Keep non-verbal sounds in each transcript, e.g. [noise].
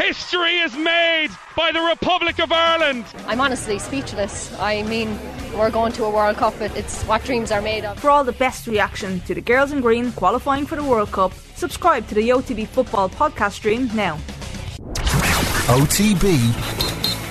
History is made by the Republic of Ireland. I'm honestly speechless. I mean, we're going to a World Cup. but It's what dreams are made of. For all the best reaction to the girls in green qualifying for the World Cup, subscribe to the OTB Football podcast stream now. OTB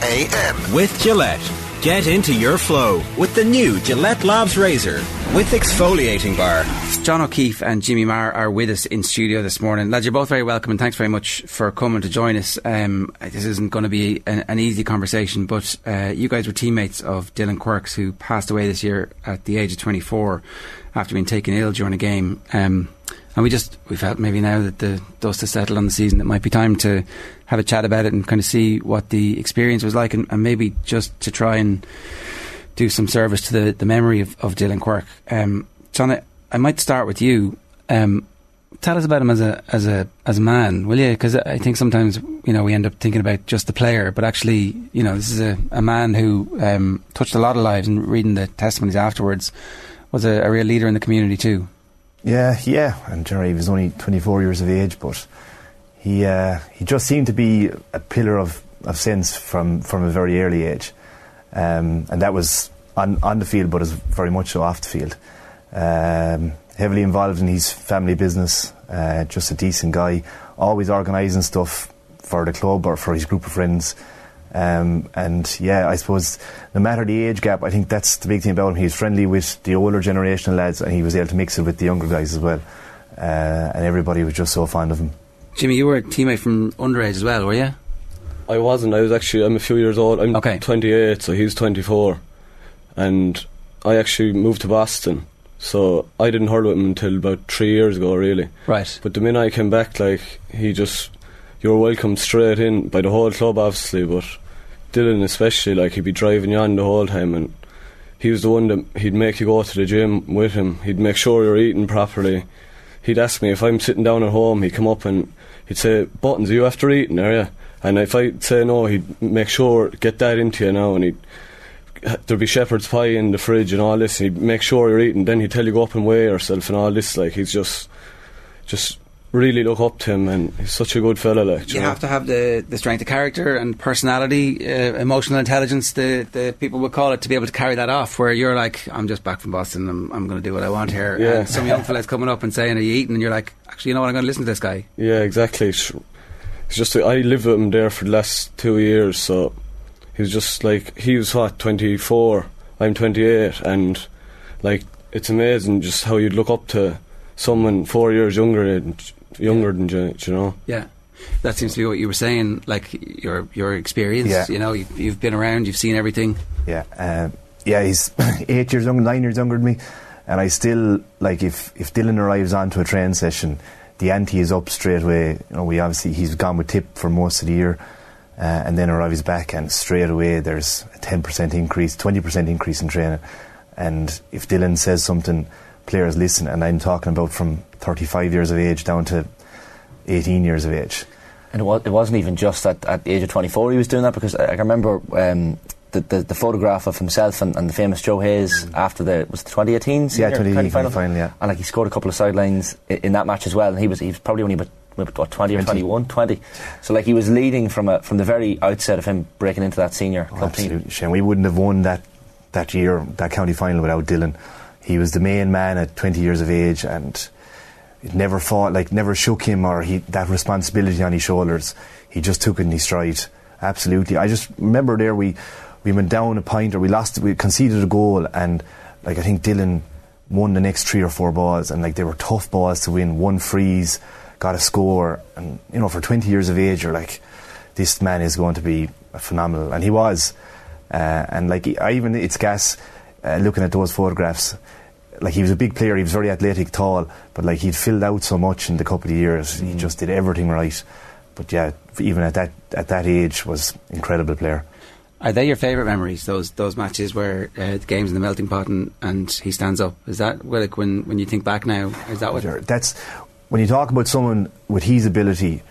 AM. With Gillette. Get into your flow with the new Gillette Labs Razor with exfoliating bar. John O'Keeffe and Jimmy Maher are with us in studio this morning. Lads, you're both very welcome and thanks very much for coming to join us. Um, this isn't going to be an, an easy conversation, but uh, you guys were teammates of Dillon Quirke's, who passed away this year at the age of 24 after being taken ill during a game. Um, and we just we felt maybe now that the dust has settled on the season, it might be time to have a chat about it and kind of see what the experience was like, and, and maybe just to try and do some service to the, the memory of, of Dillon Quirke. Um, John, I, I, might start with you. Um, tell us about him as a as a as a man, will you? Because I think sometimes you know we end up thinking about just the player, but actually, you know, this is a, a man who um, touched a lot of lives. And reading the testimonies afterwards, was a, a real leader in the community too. Yeah, yeah, and Jerry was only 24 years of age, but he uh, he just seemed to be a pillar of, of sense from, from a very early age, um, and that was on on the field, but as very much so off the field. Um, heavily involved in his family business, uh, just a decent guy, always organising stuff for the club or for his group of friends. Um, and yeah, I suppose no matter the age gap, I think that's the big thing about him. He's friendly with the older generation lads, and he was able to mix it with the younger guys as well. Uh, and everybody was just so fond of him. Jimmy, you were a teammate from underage as well, were you? I wasn't. I was actually. I'm a few years old. I'm okay. 28, so he's 24, and I actually moved to Boston. So I didn't heard of him until about three years ago, really. Right. But the minute I came back, like he just you were welcomed straight in by the whole club, obviously, but Dillon especially, like he'd be driving you on the whole time, and he was the one that he'd make you go to the gym with him. He'd make sure you're eating properly. He'd ask me if I'm sitting down at home. He'd come up and he'd say, "Buttons, are you after eating, are you?" And if I say no, he'd make sure get that into you now, and he'd there'd be shepherd's pie in the fridge and all this. And he'd make sure you're eating. Then he'd tell you go up and weigh yourself and all this. Like he's just, just really look up to him, and he's such a good fella. Like you, know? have to have the, the strength of character and personality, uh, emotional intelligence. The the people would call it to be able to carry that off. Where you're like, I'm just back from Boston. I'm, I'm going to do what I want here. Yeah. And some young fella's coming up and saying, "Are you eating?" And you're like, "Actually, you know what? I'm going to listen to this guy." Yeah, exactly. It's just I lived with him there for the last two years, so he's just like he was what 24. I'm 28, and like it's amazing just how you'd look up to someone four years younger and younger than you, you know. Yeah. That seems to be what you were saying, like your your experience. Yeah. You know, you've, you've been around, you've seen everything. Yeah, um, yeah. He's [laughs] eight years younger, nine years younger than me, and I still like if if Dillon arrives onto a train session, the ante is up straight away. You know, we obviously he's gone with Tipp for most of the year, uh, and then arrives back, and straight away there's a ten percent increase, twenty percent increase in training, and if Dillon says something, players listen. And I'm talking about from 35 years of age down to 18 years of age. And it, was, it wasn't even just at, at the age of 24 he was doing that because I, I remember um, the, the, the, photograph of himself and, and, the famous Joe Hayes mm. after the was the 2018 senior, yeah 2018 final? final yeah and like he scored a couple of sidelines in, in, that match as well and he was he was probably only about what, 20 or 21 20 so like he was leading from a, from the very outset of him breaking into that senior oh, club absolutely. team Shane, we wouldn't have won that that year that county final without Dillon he was the main man at 20 years of age and it never fought, like never shook him or he, that responsibility on his shoulders. He just took it in his stride. Absolutely. I just remember there we, we went down a point or we lost, we conceded a goal and like I think Dillon won the next three or four balls and like they were tough balls to win. One freeze, got a score and you know for 20 years of age you're like this man is going to be phenomenal and he was. Uh, and like I even it's gas uh, looking at those photographs like he was a big player. He was very athletic, tall, but like he'd filled out so much in the couple of years. Mm. He just did everything right. But yeah, even at that at that age, was incredible player. Are they your favourite memories? Those those matches where uh, the game's in the melting pot and, and he stands up. Is that like when when you think back now? Is that what? Sure. That's when you talk about someone with his ability,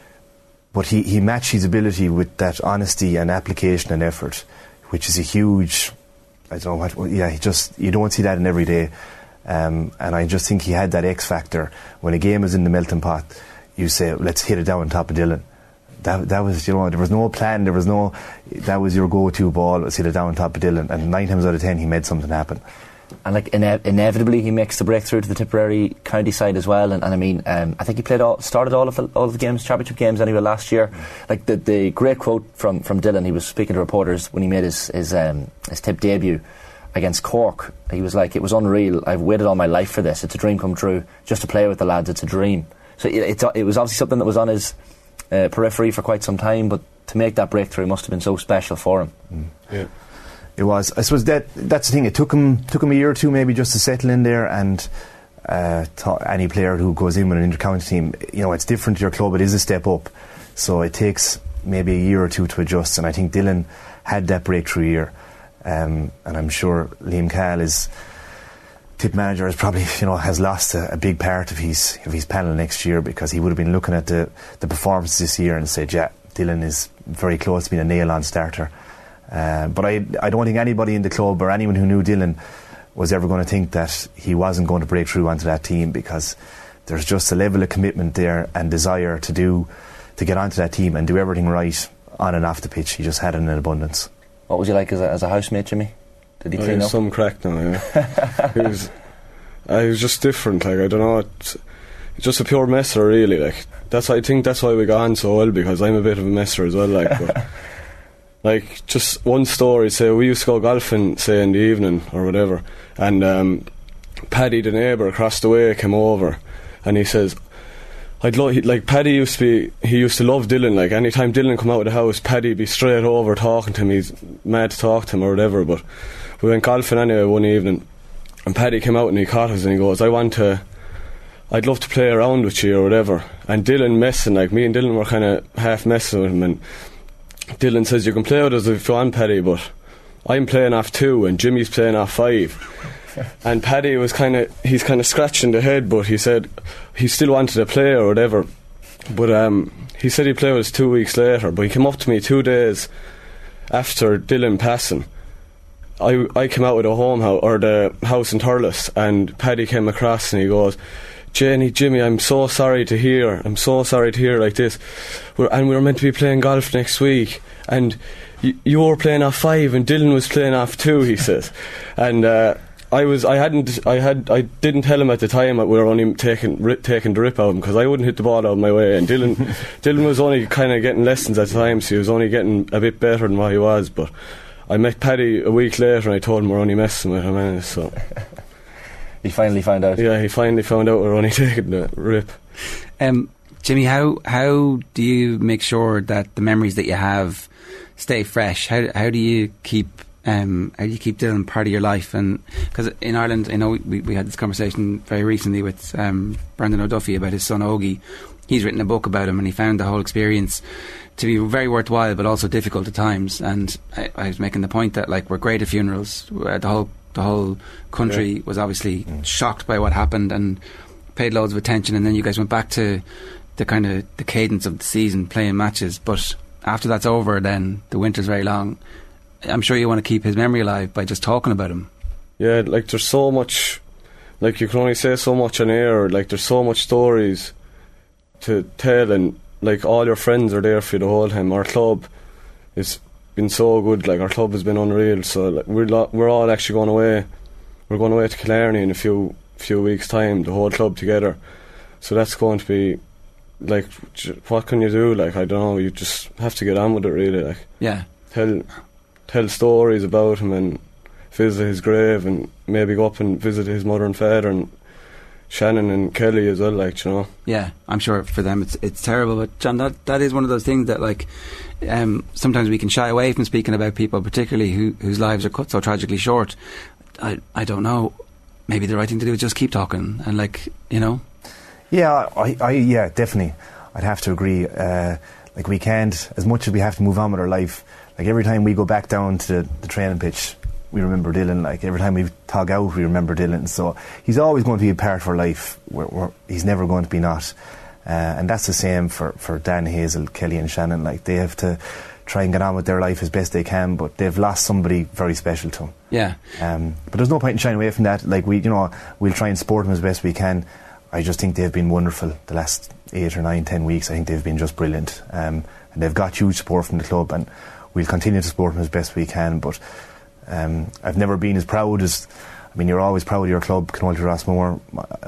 but he he matched his ability with that honesty and application and effort, which is a huge. I don't know what. Yeah, he just you don't see that in every day. Um, and I just think he had that X factor. When a game is in the melting pot, you say, let's hit it down on top of Dillon. that that was you know there was no plan. There was no that was your go-to ball. Was hit it down on top of Dillon, and nine times out of ten he made something happen. And like ine- inevitably, he makes the breakthrough to the Tipperary county side as well. And, and I mean, um, I think he played all, started all of the, all of the games, championship games anyway last year. Like the the great quote from, from Dillon, he was speaking to reporters when he made his his um, his Tipp debut against Cork. He was like, "It was unreal. I've waited all my life for this. It's a dream come true. Just to play with the lads, it's a dream." So it, it's, it was obviously something that was on his uh, periphery for quite some time, but to make that breakthrough must have been so special for him. Yeah. It was. I suppose that that's the thing. It took him took him a year or two maybe just to settle in there. And uh, to any player who goes in with an intercounty team, you know, it's different to your club. It is a step up, so it takes maybe a year or two to adjust. And I think Dillon had that breakthrough year, um, and I'm sure Liam Cahill is Tipp manager is probably you know has lost a, a, big part of his of his panel next year because he would have been looking at the the performances this year and said, yeah, Dillon is very close to being a nail on starter. Uh, but I I don't think anybody in the club or anyone who knew Dillon was ever going to think that he wasn't going to break through onto that team because there's just a level of commitment there and desire to do to get onto that team and do everything right on and off the pitch. He just had it in abundance. What was he like as a, as a housemate, Jimmy? Did he Oh, clean he's up? some crack now, yeah. [laughs] he was, uh, was just different. Like I don't know, it's, it's just a pure messer, really. Like that's I think that's why we got on so well because I'm a bit of a messer as well. Like, but, [laughs] like just one story. Say we used to go golfing, say in the evening or whatever, and um, Paddy, the neighbour across the way, came over, and he says. I'd lo- he, like Paddy used to be. He used to love Dillon. Like anytime Dillon come out of the house, Paddy'd be straight over talking to him. He's mad to talk to him or whatever. But we went golfing anyway one evening, and Paddy came out and he caught us and he goes, "I want to, I'd love to play around with you or whatever." And Dillon messing like me and Dillon were kind of half messing with him, and Dillon says, "You can play with us if you want, Paddy, but I'm playing off two and Jimmy's playing off five. [laughs] and Paddy was kind of he's kind of scratching the head, but he said he still wanted to play or whatever. But um, he said he'd play with us two weeks later. But he came up to me two days after Dillon passing. I I came out with a home house or the house in Thurles, and Paddy came across and he goes. Jenny, Jimmy, I'm so sorry to hear. I'm so sorry to hear like this. We're, and we were meant to be playing golf next week, and y- you were playing off five, and Dillon was playing off two. He says, [laughs] and uh, I was, I hadn't, I had, I didn't tell him at the time that we were only taking ri- taking the rip out of him because I wouldn't hit the ball out of my way, and Dillon, [laughs] Dillon was only kind of getting lessons at the time, so he was only getting a bit better than what he was, but. I met Paddy a week later and I told him we're only messing with him, and so [laughs] He finally found out. yeah, he finally found out we're only [laughs] taking the rip. Um, Jimmy, how how do you make sure that the memories that you have stay fresh? How how do you keep um, how do you keep Dillon part of your life? And because in Ireland, I know we, we had this conversation very recently with um, Brendan O'Duffy about his son Ogie. He's written a book about him, and he found the whole experience to be very worthwhile, but also difficult at times. And I, I was making the point that like we're great at funerals. Uh, the whole the whole country was obviously shocked by what happened and paid loads of attention. And then you guys went back to the kind of the cadence of the season, playing matches. But after that's over, then the winter's very long. I'm sure you want to keep his memory alive by just talking about him. Yeah, like there's so much, like you can only say so much on air. Like there's so much stories to tell, and like all your friends are there for you the whole time. Our club has been so good. Like our club has been unreal. So like, we're lo- we're all actually going away. We're going away to Killarney in a few few weeks' time. The whole club together. So that's going to be like, what can you do? Like I don't know. You just have to get on with it. Really, like Yeah, tell tell stories about him and visit his grave and maybe go up and visit his mother and father and Shannon and Kelly as well. Like you know, yeah. I'm sure for them it's it's terrible. But John, that that is one of those things that like um, sometimes we can shy away from speaking about people, particularly who whose lives are cut so tragically short. I I don't know. Maybe the right thing to do is just keep talking and like you know. Yeah, I, I yeah, definitely. I'd have to agree. Uh, like we can't, as much as we have to move on with our life. Like every time we go back down to the, the training pitch, we remember Dillon. Like every time we tug out, we remember Dillon. So he's always going to be a part of our life. We're, we're, he's never going to be not. Uh, and that's the same for, for Dan Hazel, Kelly, and Shannon. Like they have to try and get on with their life as best they can, but they've lost somebody very special to them. Yeah, Um, but there's no point in shying away from that. Like we, you know, we'll try and support them as best we can. I just think they've been wonderful the last eight or nine, ten weeks. I think they've been just brilliant, um, and they've got huge support from the club, and we'll continue to support him as best we can. But um, I've never been as proud as. I mean, you're always proud of your club, Clonoulty Rossmore,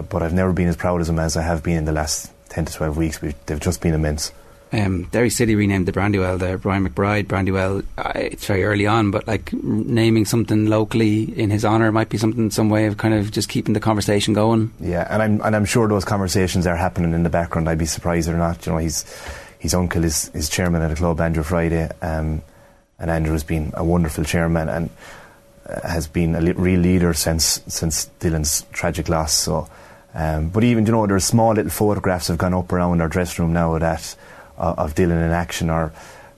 but I've never been as proud of them as I have been in the last 10 to 12 weeks. We, they've just been immense. Um, Derry City renamed the Brandywell there. Ryan McBride, Brandywell. Uh, it's very early on, but like naming something locally in his honour might be something, some way of kind of just keeping the conversation going. Yeah, and I'm and I'm sure those conversations are happening in the background. I'd be surprised or not. You know, he's his uncle is, is chairman at the club, Andrew Friday, um, and Andrew has been a wonderful chairman and uh, has been a real leader since since Dillon's tragic loss. So, um, but even you know, there's small little photographs have gone up around our dressing room now that uh, of Dillon in action or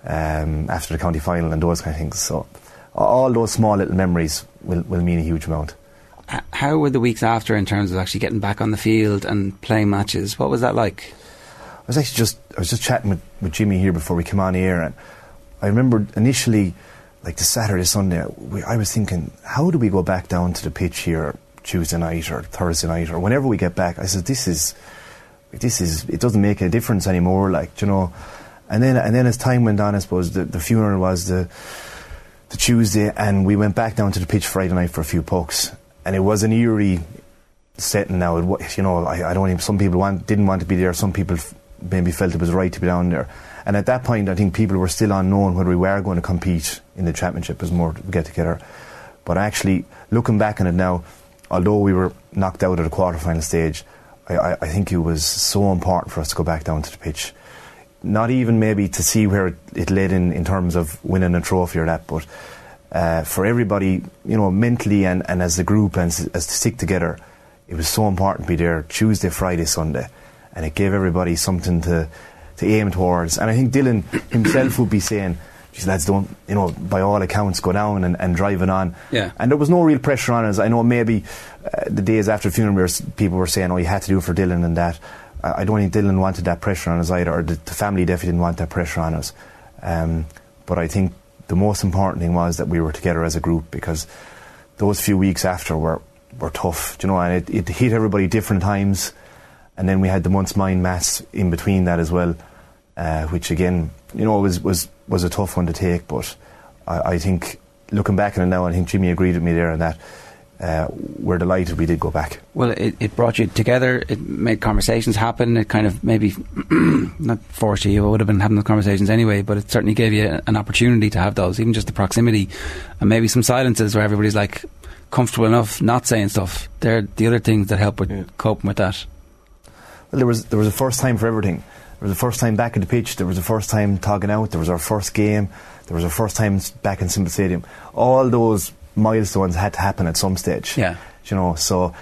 um, after the county final and those kind of things. So, all those small little memories will, will mean a huge amount. How were the weeks after in terms of actually getting back on the field and playing matches? What was that like? I was actually just I was just chatting with, with Jimmy here before we came on here and I remember initially, like the Saturday Sunday, we, I was thinking, how do we go back down to the pitch here Tuesday night or Thursday night or whenever we get back? I said, this is this is it doesn't make a difference anymore, like you know. And then and then as time went on, I suppose the, the funeral was the the Tuesday, and we went back down to the pitch Friday night for a few pucks, and it was an eerie setting. Now, it, you know, I, I don't even. Some people want, didn't want to be there. Some people f- maybe felt it was right to be down there. And at that point, I think people were still unknown whether we were going to compete in the championship as more get together. But actually, looking back on it now, although we were knocked out at the quarter final stage, I, I, I think it was so important for us to go back down to the pitch. Not even maybe to see where it, it led in, in terms of winning a trophy or that, but uh, for everybody, you know, mentally and, and as a group and as, as to stick together, it was so important to be there Tuesday, Friday, Sunday, and it gave everybody something to to aim towards. And I think Dillon [coughs] himself would be saying, "Geez, lads, don't you know? By all accounts, go down and, and drive it on." Yeah. And there was no real pressure on us. I know maybe uh, the days after the funeral, we were s- people were saying, "Oh, you had to do it for Dillon and that." I I don't think Dillon wanted that pressure on us either, or the, the family definitely didn't want that pressure on us. Um, but I think the most important thing was that we were together as a group because those few weeks after were were tough, you know, and it, it hit everybody different times. And then we had the month's mind mass in between that as well, uh, which again, you know, was was was a tough one to take. But I, I think looking back on it now, I think Jimmy agreed with me there on that. Uh, we're delighted we did go back. Well, it, it brought you together. It made conversations happen. It kind of maybe [clears throat] not forced you. You would have been having those conversations anyway, but it certainly gave you an opportunity to have those, even just the proximity, and maybe some silences where everybody's like comfortable enough not saying stuff. They're the other things that help with Yeah. coping with that. Well, there was there was a first time for everything. There was a first time back at the pitch. There was a first time talking out. There was our first game. There was our first time back in Semple Stadium. All those milestones had to happen at some stage. Yeah. You know, so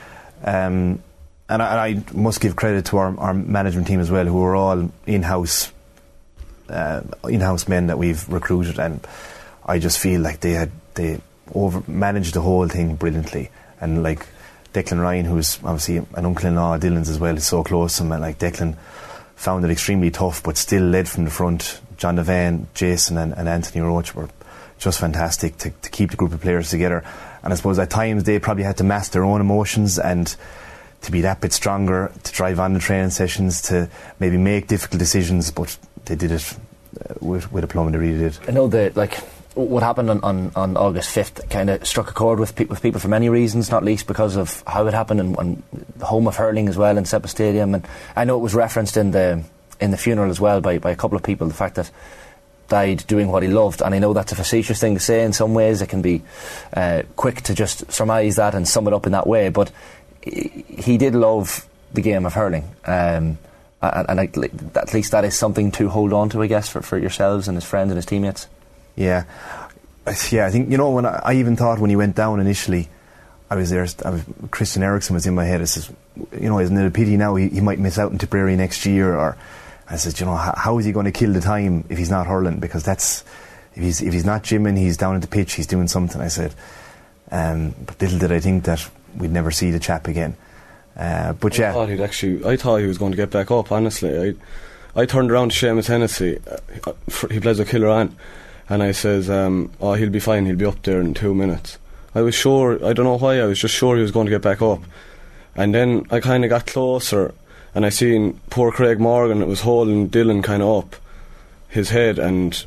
um, and, I, and I must give credit to our, our management team as well, who are all in-house uh, in-house men that we've recruited, and I just feel like they had they over managed the whole thing brilliantly, and like Declan Ryan, who's obviously an uncle-in-law of Dillon's as well, is so close to and like Declan found it extremely tough, but still led from the front. John Devan, Jason, and, and Anthony Roach were just fantastic to, to keep the group of players together. And I suppose at times they probably had to mask their own emotions and to be that bit stronger, to drive on the training sessions, to maybe make difficult decisions, but they did it uh, with, with aplomb, they really did. I know that like what happened on, on, on August 5th kind of struck a chord with, pe- with people for many reasons, not least because of how it happened and, and the home of hurling as well in Semple Stadium. And I know it was referenced in the in the funeral as well by, by a couple of people, the fact that died doing what he loved. And I know that's a facetious thing to say in some ways. It can be uh, quick to just surmise that and sum it up in that way. But he, did love the game of hurling. Um, and, and at least that is something to hold on to, I guess, for, for yourselves and his friends and his teammates. Yeah, I- yeah. I think you know when I, I even thought when he went down initially, I was there. I was, Christian Eriksen was in my head. I says, you know, isn't it a pity now he, he might miss out in Tipperary next year? Or I said, you know, how, how is he going to kill the time if he's not hurling? Because that's if he's if he's not gymming, he's down at the pitch, he's doing something. I said, um, but little did I think that we'd never see the chap again. Uh, but yeah, I yeah, thought he'd actually. I thought he was going to get back up. Honestly, I, I turned around to Seamus Hennessy. Uh, he plays a Kilruane, and I says, um, "Oh, he'll be fine. He'll be up there in two minutes." I was sure. I don't know why. I was just sure he was going to get back up, And then I kind of got closer, and I seen poor Craig Morgan that was holding Dillon kind of up his head, and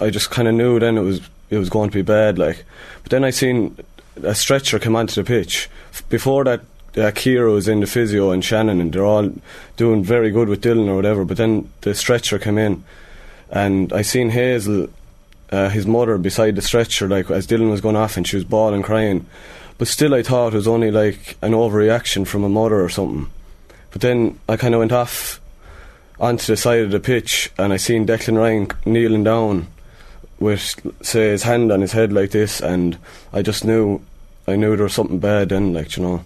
I just kind of knew then it was it was going to be bad. Like, but then I seen a stretcher come onto the pitch. Before that, uh, Kira was in the physio and Shannon, and they're all doing very good with Dillon or whatever. But then the stretcher came in, and I seen Hazel, uh, his mother, beside the stretcher, like as Dillon was going off, and she was bawling, crying. But still, I thought it was only like an overreaction from a mother or something. But then I kind of went off onto the side of the pitch, and I seen Declan Ryan kneeling down with, say, his hand on his head like this, and I just knew, I knew there was something bad then, like you know.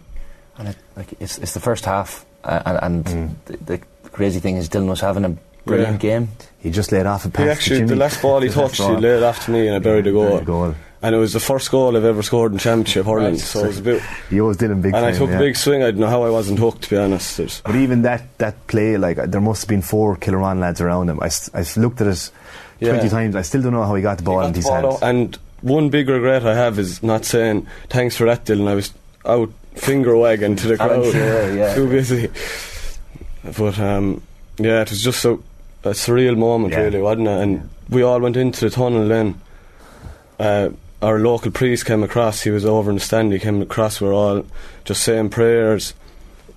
And it, like it's it's the first half, uh, and, and the, the crazy thing is Dillon was having a brilliant Yeah. game. He just laid off a pass. He to actually, the last ball he [laughs] The last touched, he laid off to me, and I buried the Buried goal. the goal. And it was the first goal I've ever scored in championship hurling, so it was a bit. He owes Dillon big And I took yeah. a big swing. I don't know how I wasn't hooked, to be honest. It's- But even that, that play, like there must have been four Kilruane lads around him. I looked at it Yeah. twenty times. I still don't know how he got the ball got in his ball hands. out, And one big regret I have is not saying thanks for that, Dillon. I was out finger wagging to the crowd. sure, yeah. [laughs] Too busy. But um, yeah, it was just a, a surreal moment, Yeah. really, wasn't it? And we all went into the tunnel then. Uh, our local priest came across. He was over in the stand. He came across. We were all just saying prayers.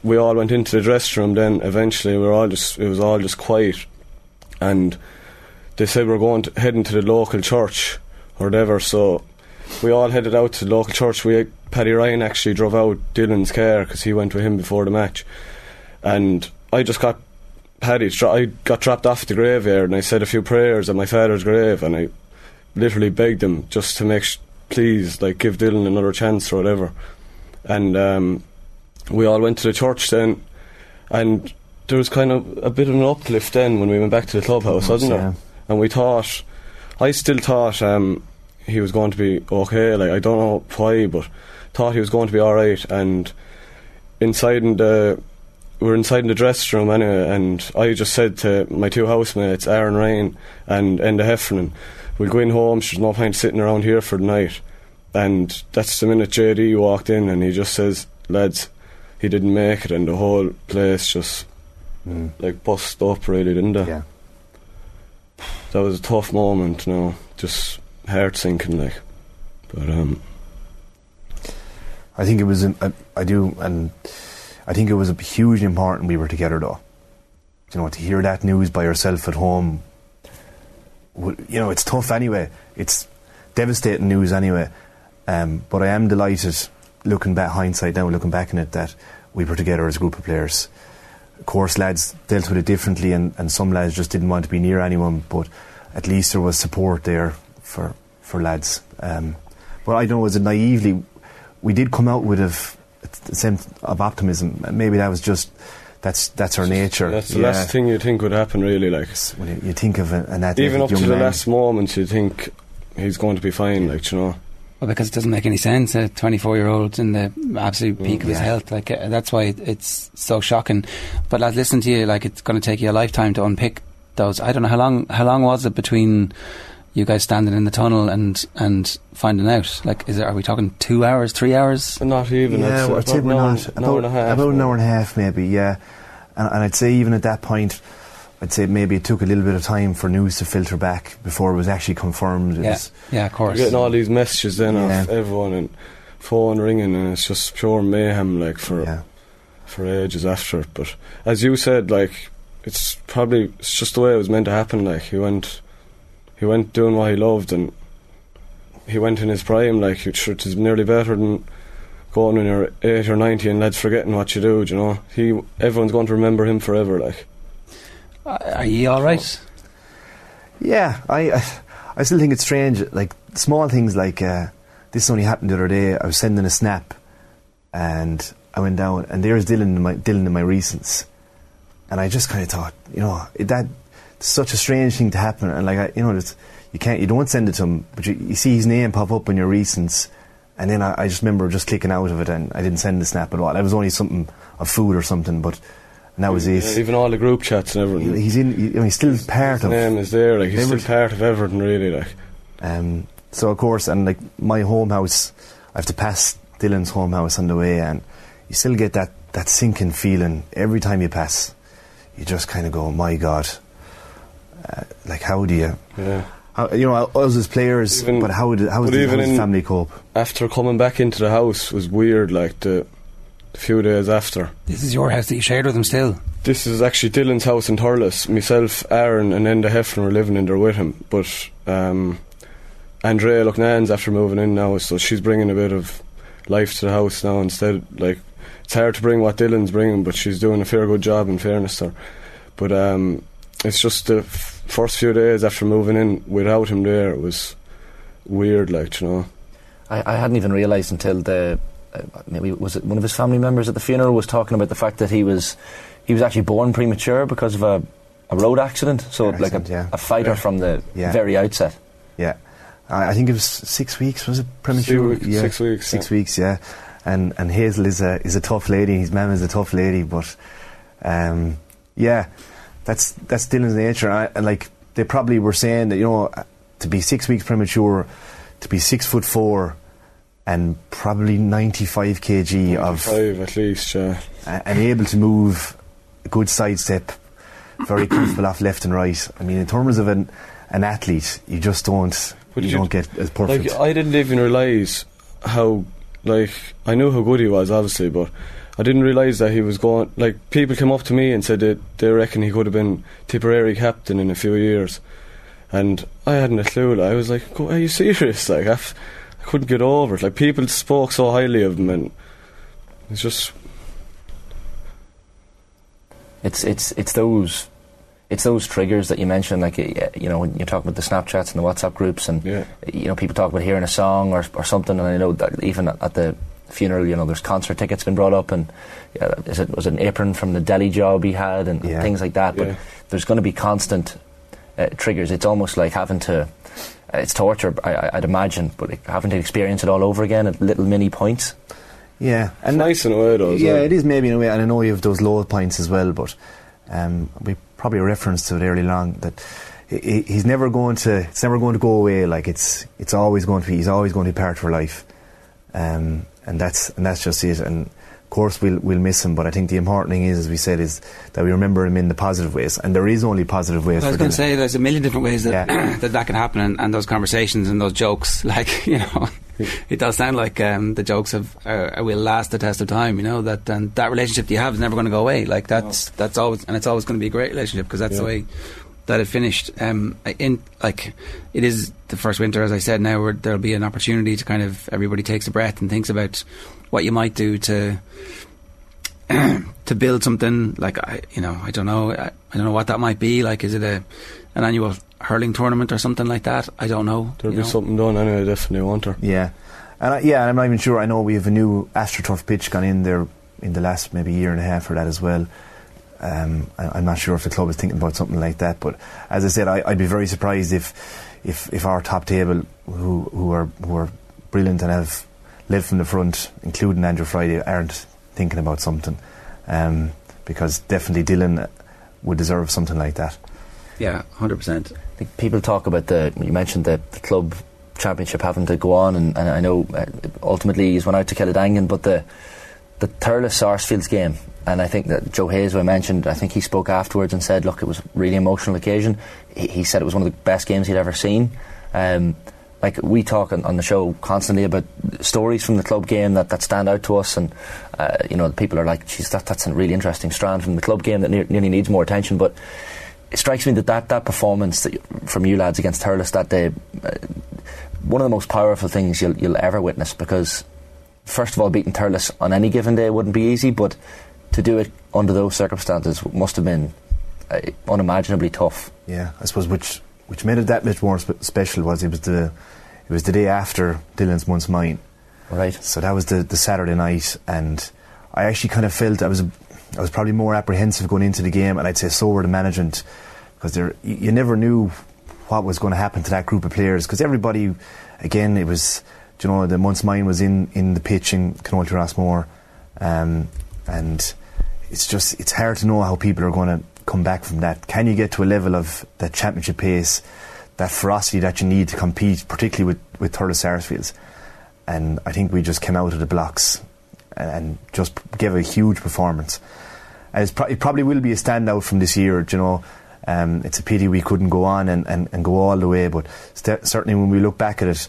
We all went into the dressing room. Then eventually, we were all just. It was all just quiet, and they said we're going to, heading to the local church or whatever. So we all headed out to the local church. We Paddy Ryan actually drove out Dillon's car because he went with him before the match, and I just got Paddy. I got dropped off the graveyard, and I said a few prayers at my father's grave, and I literally begged him just to make sh- please like give Dillon another chance or whatever. And um, we all went to the church then, and there was kind of a bit of an uplift then when we went back to the clubhouse, wasn't yeah. there? And we thought, I still thought um, he was going to be okay. Like I don't know why, but thought he was going to be all right. And inside in the we were inside in the dressing room anyway, and I just said to my two housemates, Aaron Ryan and Enda Heffernan, we'll go in home, there's no point sitting around here for the night. And that's the minute JD walked in and he just says, lads, he didn't make it, and the whole place just like bust up really, didn't it? Yeah. That was a tough moment, you know, just heart sinking like. But um, I think it was. An, I, I do, and I think it was hugely important we were together though. You know, to hear that news by yourself at home. You know, it's tough anyway. It's devastating news anyway. Um, but I am delighted, looking back hindsight now, looking back on it, that we were together as a group of players. Of course, lads dealt with it differently, and, and some lads just didn't want to be near anyone. But at least there was support there for for lads. Um, but I don't know, was it naively? We did come out with a sense of optimism. Maybe that was just that's that's our nature. that's the Yeah. last thing you think would happen, really. Like When you, you think of an athletic even up to the man. last moment, you think he's going to be fine. Like you know, Well, because it doesn't make any sense. A 24 year old in the absolute peak of his yeah. health. Like uh, that's why it- it's so shocking. But like, listen to you, like it's going to take you a lifetime to unpick those. I don't know how long. How long was it between you guys standing in the tunnel and and finding out? Like, is it? Are we talking two hours, three hours? not even. Yeah, I'd well, I'd say about we're an hour- not an hour and a half. about an hour and a half, maybe. Yeah, and, and I'd say even at that point, I'd say maybe it took a little bit of time for news to filter back before it was actually confirmed. It Yeah, was, yeah, of course. You're getting all these messages then Yeah. off everyone and phone ringing, and it's just pure mayhem. Like for yeah. for ages after it. But as you said, like it's probably it's just the way it was meant to happen. Like he went, he went doing what he loved, and he went in his prime. Like it it is nearly better than going when you're eight or ninety and lads forgetting what you do. do You know, he everyone's going to remember him forever. Like Uh, Are you all right? Yeah, I, I, I still think it's strange. Like small things like uh, this only happened the other day. I was sending a snap, and I went down, and there's Dillon in my Dillon in my recents, and I just kind of thought, you know, that such a strange thing to happen, and like I, you know, it's, you can't, you don't send it to him, but you, you see his name pop up in your recents, and then I, I just remember just clicking out of it, and I didn't send the snap at all. It was only something of food or something, but and that was it. Yeah, even all the group chats and everything. He's in. I mean, he's still part his of. name is there. Like he's still part of everything. Really, like Um, so of course, and like my home house, I have to pass Dillon's home house on the way, and you still get that that sinking feeling every time you pass. You just kind of go, my God. Uh, like, how do you. Yeah. How, you know, I us as players, Even- but how, did, how, but does, how even in- family cope? After coming back into the house was weird. Like the, the few days after. This is your house that you shared with him still. This is actually Dillon's house in Thurles. Myself, Aaron, and Enda Heffernan were living in there with him. But um, Andrea Lucknan's after moving in now, so she's bringing a bit of life to the house now instead. Like it's hard to bring what Dillon's bringing, but she's doing a fair good job. In fairness to her, but um, it's just the f- first few days after moving in without him there it was weird. Like you know, I, I hadn't even realised until the uh, maybe was it one of his family members at the funeral was talking about the fact that he was he was actually born premature because of a, a road accident. So like a, yeah. a fighter from the Yeah. very outset. Yeah, I I think it was six weeks. Was it premature? weeks- yeah, six weeks, Six yeah. weeks. Yeah, and and Hazel is a is a tough lady. His mum is a tough lady, but um, yeah, that's that's Dillon's nature. And, I, and like they probably were saying that you know to be six weeks premature, to be six foot four, and probably ninety five kg of five at least. Yeah. and able to move a good sidestep, very [clears throat] comfortable off left and right. I mean, in terms of an an athlete, you just don't But you you- don't get as perfect. Like I didn't even realise how like I knew how good he was obviously, but I didn't realise that he was going like people came up to me and said that they reckon he could have been Tipperary captain in a few years. And I hadn't a clue. Like, I was like, "Go- "Are you serious?" [laughs] Like, I, f- I couldn't get over it. Like, people spoke so highly of him, and it's just It's it's it's those it's those triggers that you mentioned, like you know when you're talking about the Snapchats and the WhatsApp groups, and Yeah. you know people talk about hearing a song or or something, and I know that even at the funeral, you know, there's concert tickets been brought up, and yeah, is it was it an apron from the deli job he had, and Yeah. things like that. But Yeah. there's going to be constant uh, triggers. It's almost like having to. Uh, it's torture, I, I- I'd imagine, but like, having to experience it all over again at little mini points. yeah, it's nice in a way, though. yeah, well. it is maybe in a way, and I know you have those low points as well, but um, we probably referenced to it early on that he- he, he's never going to it's never going to go away. Like it's it's always going to be he's always going to be part of life, um, and that's and that's just it. And of course we'll we'll miss him, but I think the important thing is, as we said, is that we remember him in the positive ways, and there is only positive ways. I was for going to say there's a million different ways that Yeah. [clears throat] that, that can happen, and, and those conversations and those jokes, [laughs] like you know, [laughs] it does sound like um, the jokes have uh, will last the test of time. You know that and that relationship you have is never going to go away. Like that's that's always and it's always going to be a great relationship because that's the way that it finished. Um, in like it is the first winter, as I said. Now where there'll be an opportunity to kind of everybody takes a breath and thinks about what you might do to [clears throat] to build something like I, you know, I don't know, I, I don't know what that might be. Like, is it a an annual hurling tournament or something like that? I don't know. There'll be know. something done anyway. Definitely want her. Yeah, and I, yeah, and I'm not even sure. I know we have a new AstroTurf pitch gone in there in the last maybe year and a half for that as well. Um, I, I'm not sure if the club is thinking about something like that, but as I said, I, I'd be very surprised if if if our top table, who who are who are brilliant and have led from the front, including Andrew Friday, aren't thinking about something, um, because definitely Dillon would deserve something like that. Yeah, hundred percent. I think people talk about the you mentioned the, the club championship having to go on, and, and I know uh, ultimately he's went out to Kiladangan, but the the Thurles Sarsfields game, and I think that Joe Hayes, who I mentioned, I think he spoke afterwards and said, look, it was a really emotional occasion. He, he said it was one of the best games he'd ever seen. Um, like we talk on, on the show constantly about stories from the club game that, that stand out to us, and uh, you know people are like, "Geez, that, that's a really interesting strand from the club game that ne- nearly needs more attention." But it strikes me that that, that performance that, from you lads against Thurles that day, uh, one of the most powerful things you'll, you'll ever witness because, first of all, beating Thurles on any given day wouldn't be easy, but to do it under those circumstances must have been uh, unimaginably tough. Yeah, I suppose which which made it that much more spe- special was it was the it was the day after Dillon's month's mine. Right. So that was the, the Saturday night, and I actually kind of felt I was I was probably more apprehensive going into the game, and I'd say so were the management because there you, you never knew what was going to happen to that group of players because everybody, again, it was you know the month's mine was in in the pitch in Clonoulty Rossmore, um, and it's just it's hard to know how people are going to come back from that. Can you get to a level of that championship pace, that ferocity that you need to compete, particularly with with Thurles Sarsfields? And I think we just came out of the blocks and, just gave a huge performance. And pro- it probably will be a standout from this year. You know, um, it's a pity we couldn't go on and, and, and go all the way, but st- certainly when we look back at it,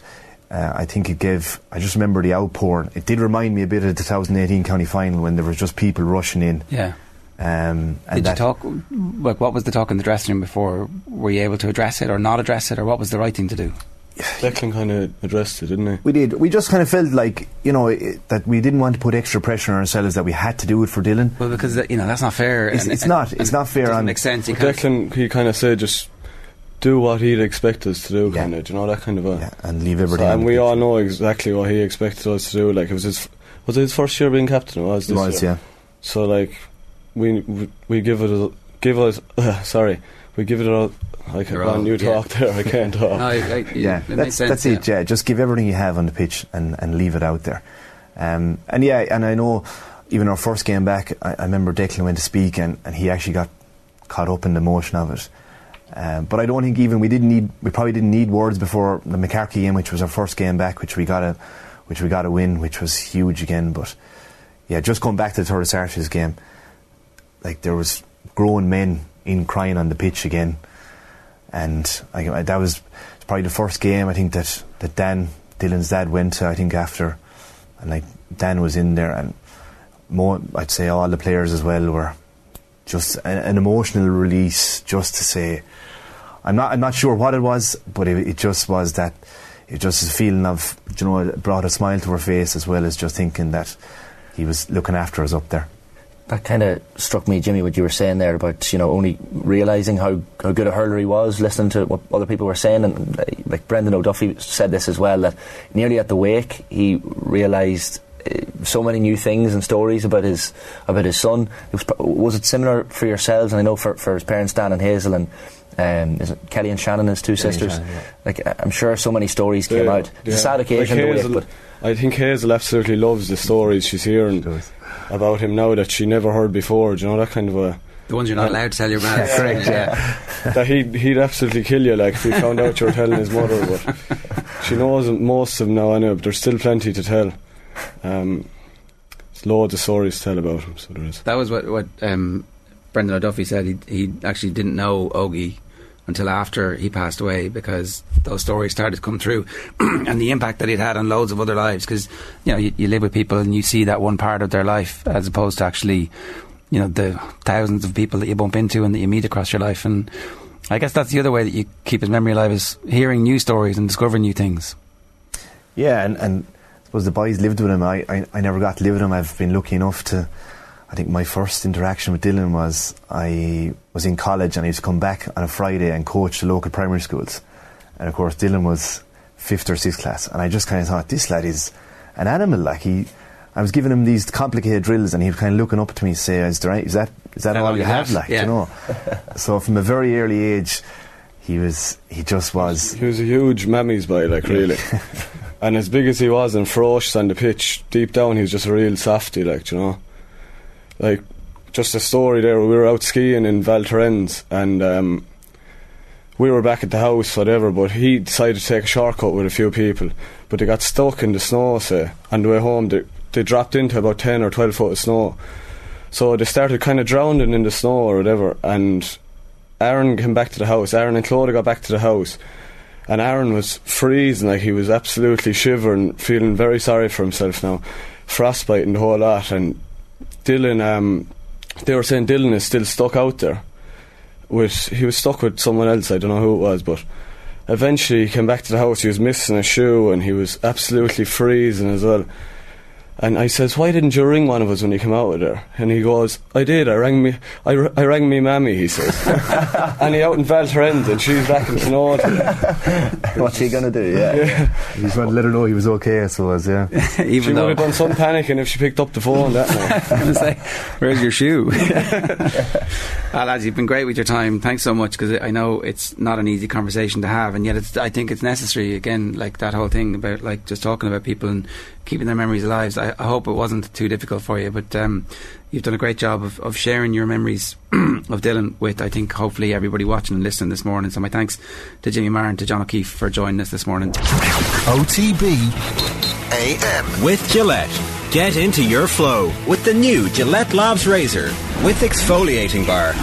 uh, I think it gave. I just remember the outpour. It did remind me a bit of the 2018 county final when there was just people rushing in. Yeah. Um, and Did that, you talk? Like, what was the talk in the dressing room before? Were you able to address it or not address it, or what was the right thing to do? [sighs] Declan kind of addressed it, didn't he? We did. We just kind of felt like you know it, that we didn't want to put extra pressure on ourselves that we had to do it for Dillon. Well, because uh, you know that's not fair. It's, and- it's and- not. It's and not fair doesn't on. make sense. You Declan, he kind of said just do what he'd expect us to do, Yeah. kind of, Do you know, that kind of a. Yeah, and leave So- everything. on and we all know exactly what he expected us to do. Like it was his, was it his first year being captain? It was It this was, year. yeah. So like, we we, we give it a give us [laughs] sorry, we give it a. I can't You're on, all- you yeah. talk there. I can't [laughs] talk. No, I- I- yeah, it makes that's, sense, that's it. Yeah, just give everything you have on the pitch and, and leave it out there. Um, and yeah, and I know even our first game back, I, I remember Declan went to speak and, and he actually got caught up in the motion of it. Um, but I don't think even we didn't need we probably didn't need words before the Moycarkey game, which was our first game back, which we got a which we got a win, which was huge again. But yeah, just going back to the Thurles Sars game, like there was grown men in crying on the pitch again, and I, that was probably the first game I think that that Dan Dillon's dad went to. I think after, and like Dan was in there, and more I'd say all the players as well were just an emotional release, just to say. I'm not. I'm not sure what it was, but it, it just was that. It just a feeling of, you know, it brought a smile to her face as well as just thinking that he was looking after us up there. That kind of struck me, Jimmy, what you were saying there about you know only realizing how, how good a hurler he was, listening to what other people were saying, and uh, like Brendan O'Duffy said this as well that nearly at the wake he realised uh, so many new things and stories about his about his son. It was, was it similar for yourselves? And I know for, for his parents, Dan and Hazel, and um, is it Kelly and Shannon, his two Kelly sisters? Shannon, yeah. Like I- I'm sure so many stories came Yeah, out. It's yeah. a sad occasion, Like the wake, Hazel- but I think Hazel absolutely loves the stories she's hearing does. about him now that she never heard before. Do you know that kind of a the ones you're not allowed to tell your man. [laughs] correct, [laughs] that he'd he'd absolutely kill you like if he found out you were telling his mother. But she knows most of them now anyway. But there's still plenty to tell. Um, loads of stories to tell about him. So there is. That was what what um, Brendan O'Duffy said. He he actually didn't know Ogie until after he passed away because those stories started to come through [clears throat] and the impact that it had on loads of other lives. Because you know you, you live with people and you see that one part of their life as opposed to actually you know the thousands of people that you bump into and that you meet across your life. And I guess that's the other way that you keep his memory alive is hearing new stories and discovering new things. Yeah, and, and I suppose the boys lived with him. I, I, I never got to live with him. I've been lucky enough to. I think my first interaction with Dillon was I was in college and I used to come back on a Friday and coach the local primary schools. And of course, Dillon was fifth or sixth class. And I just kind of thought, this lad is an animal. Like, he. I was giving him these complicated drills and he was kind of looking up to me and say, is, there, any- is that, is that all you have? Like, Yeah. you know? [laughs] so from a very early age, he was, he just was. He was a huge mammy's boy, like really. [laughs] and as big as he was and ferocious on the pitch, deep down he was just a real softy, like you know. Like just a story there. We were out skiing in Val Thorens and um, we were back at the house, whatever. But he decided to take a shortcut with a few people, but they got stuck in the snow. Say on the way home, they they dropped into about ten or twelve foot of snow. So they started kind of drowning in the snow or whatever, and Aaron came back to the house. Aaron and Claudia got back to the house, and Aaron was freezing, like he was absolutely shivering, feeling very sorry for himself now, frostbite and the whole lot. And Dillon, um, they were saying Dillon is still stuck out there. With he was stuck with someone else. I don't know who it was, but eventually he came back to the house. He was missing a shoe, and he was absolutely freezing as well. And I says, why didn't you ring one of us when you came out with her? And he goes, I did. I rang me. I, r- I rang me mammy. He says, [laughs] and he out in Val Thorens, and she's back in Snowden. [laughs] what's he going to do? Yeah. He just wanted to let her know he was okay, I suppose, yeah. [laughs] Even She though would have done some panicking if she picked up the phone that night. I was like, where's your shoe? ah, lads, you've been great with your time. Thanks so much because I know it's not an easy conversation to have, and yet it's, I think it's necessary. Again, like that whole thing about like just talking about people and keeping their memories alive. I, I hope it wasn't too difficult for you, but um, you've done a great job of, of sharing your memories [clears throat] of Dillon with, I think, hopefully everybody watching and listening this morning. So my thanks to Jimmy Maher and to John O'Keeffe for joining us this morning. OTB AM. With Gillette. Get into your flow with the new Gillette Labs Razor with exfoliating bar.